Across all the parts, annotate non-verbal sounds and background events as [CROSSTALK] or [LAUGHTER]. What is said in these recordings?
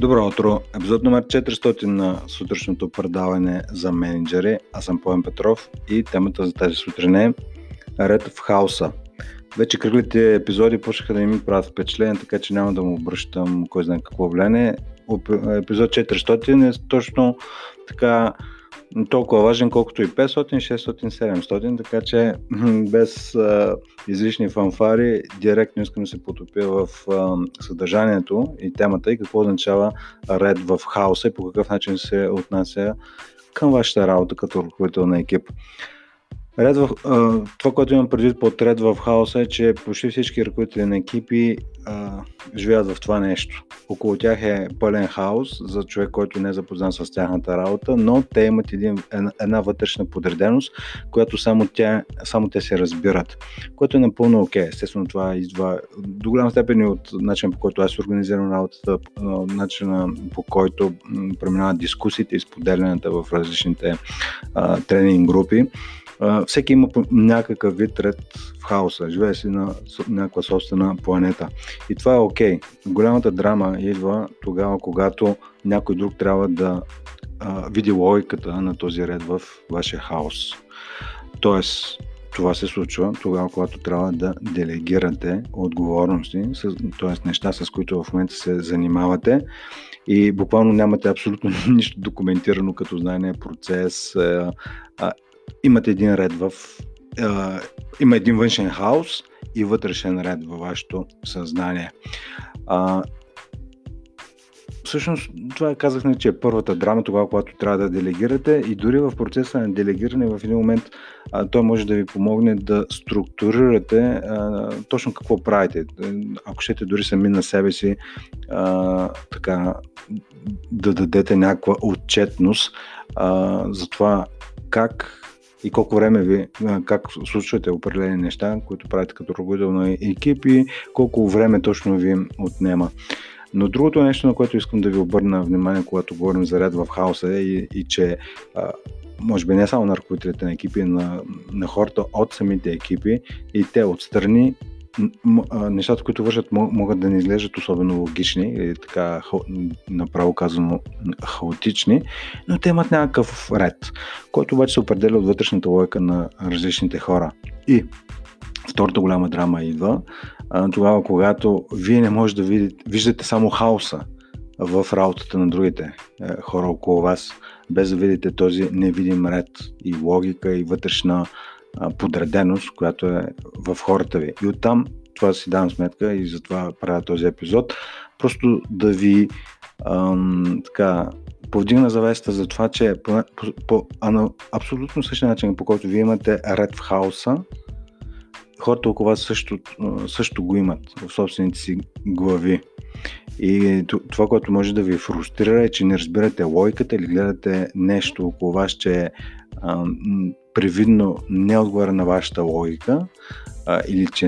Добро утро! Епизод номер 400 на сутрешното предаване за менеджери. Аз съм Поем Петров и темата за тази сутрин е Ред в хаоса. Вече кръглите епизоди почнаха да ми правят впечатление, така че няма да му обръщам кой знае какво влияние. Епизод 400 е точно така толкова важен, колкото и 500, 600, 700, така че без а, излишни фанфари директно искам да се потопя в а, съдържанието и темата и какво означава ред в хаоса и по какъв начин се отнася към вашата работа като ръководител на екип. Ред в, а, това, което имам предвид под ред в хаоса е, че почти всички ръководители на екипи а, живеят в това нещо. Около тях е пълен хаос за човек, който не е запознан с тяхната работа, но те имат един, една, една вътрешна подреденост, която само, тя, само те се разбират, което е напълно окей. Okay. Естествено, това идва до голяма степен и от начина по който аз организирам работата, начина по който преминават дискусиите и споделянето в различните а, тренинг групи всеки има някакъв вид ред в хаоса, живее си на някаква собствена планета. И това е окей. Okay. Голямата драма идва тогава, когато някой друг трябва да а, види логиката на този ред в вашия хаос. Тоест, това се случва тогава, когато трябва да делегирате отговорности, т.е. неща, с които в момента се занимавате и буквално нямате абсолютно [LAUGHS] нищо документирано като знание, процес, имате един ред в... А, има един външен хаос и вътрешен ред във вашето съзнание. А, всъщност това казах, че е първата драма, тогава, когато трябва да делегирате и дори в процеса на делегиране в един момент а, той може да ви помогне да структурирате а, точно какво правите. Ако щете дори сами на себе си а, така, да дадете някаква отчетност а, за това как и колко време ви, как случвате определени неща, които правите като ръководител екип и колко време точно ви отнема. Но другото нещо, на което искам да ви обърна внимание, когато говорим за ред в хаоса е и, и че може би не само на ръководителите на екипи, на, на хората от самите екипи и те отстрани нещата, които вършат, могат да не изглеждат особено логични или така направо казано хаотични, но те имат някакъв ред, който обаче се определя от вътрешната логика на различните хора. И втората голяма драма идва тогава, когато вие не можете да видите, виждате само хаоса в работата на другите е, хора около вас, без да видите този невидим ред и логика и вътрешна подреденост, която е в хората ви. И оттам това си давам сметка и затова правя този епизод. Просто да ви ам, така, повдигна завеста за това, че по, по, по по абсолютно същия начин, по който вие имате ред в хаоса, хората около вас също, също го имат в собствените си глави. И това, което може да ви фрустрира е, че не разбирате логиката или гледате нещо около вас, че привидно не отговаря на вашата логика а, или че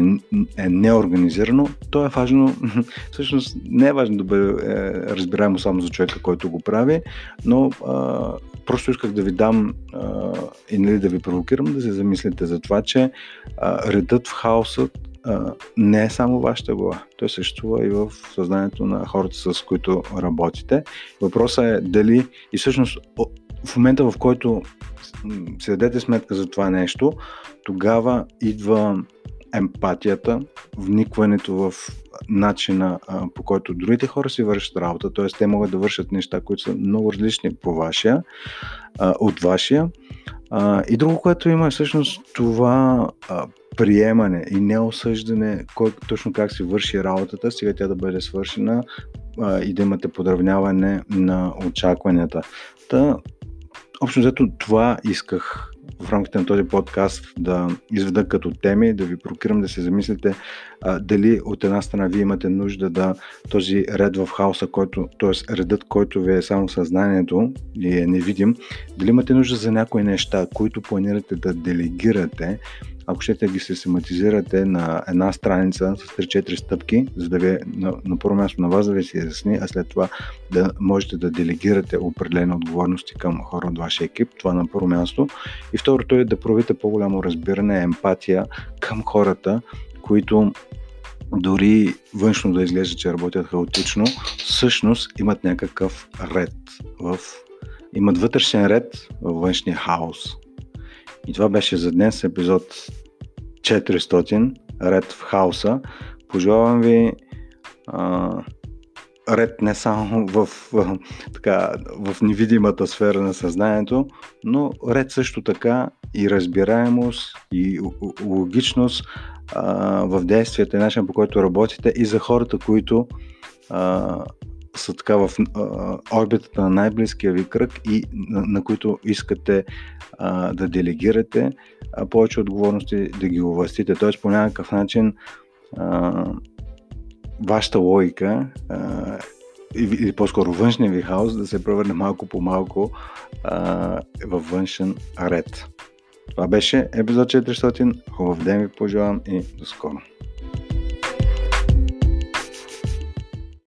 е неорганизирано, то е важно, [LAUGHS] всъщност не е важно да бъде е, разбираемо само за човека, който го прави, но а, просто исках да ви дам а, и нали, да ви провокирам да се замислите за това, че а, редът в хаосът а, не е само вашата глава. Той съществува и в съзнанието на хората, с които работите. Въпросът е дали и всъщност в момента, в който се дадете сметка за това нещо, тогава идва емпатията, вникването в начина по който другите хора си вършат работа, т.е. те могат да вършат неща, които са много различни по вашия, от вашия. И друго, което има е всъщност това приемане и неосъждане кой точно как си върши работата, сега тя да бъде свършена и да имате подравняване на очакванията. Та, общо взето това исках в рамките на този подкаст да изведа като теми, да ви прокирам да се замислите а, дали от една страна вие имате нужда да този ред в хаоса, който, т.е. редът, който ви е само съзнанието и е невидим, дали имате нужда за някои неща, които планирате да делегирате, ако щете ги систематизирате на една страница с 3-4 стъпки, за да ви на, на първо място на вас да ви се изясни, а след това да можете да делегирате определени отговорности към хора от вашия екип, това на първо място. И второто е да проявите по-голямо разбиране, емпатия към хората, които дори външно да изглежда, че работят хаотично, всъщност имат някакъв ред. В... Имат вътрешен ред във външния хаос. И това беше за днес епизод 400, ред в хаоса. Пожелавам ви а, ред не само [LAUGHS] в, в, така, в невидимата сфера на съзнанието, но ред също така и разбираемост и логичност а, в действията и начин по който работите и за хората, които а, са така в а, орбитата на най-близкия ви кръг и на, на които искате а, да делегирате а, повече отговорности, да ги овластите. Т.е. по някакъв начин а, вашата логика а, или по-скоро външния ви хаос да се превърне малко по малко във външен ред. Това беше епизод 400. Хубав ден ви пожелавам и до скоро.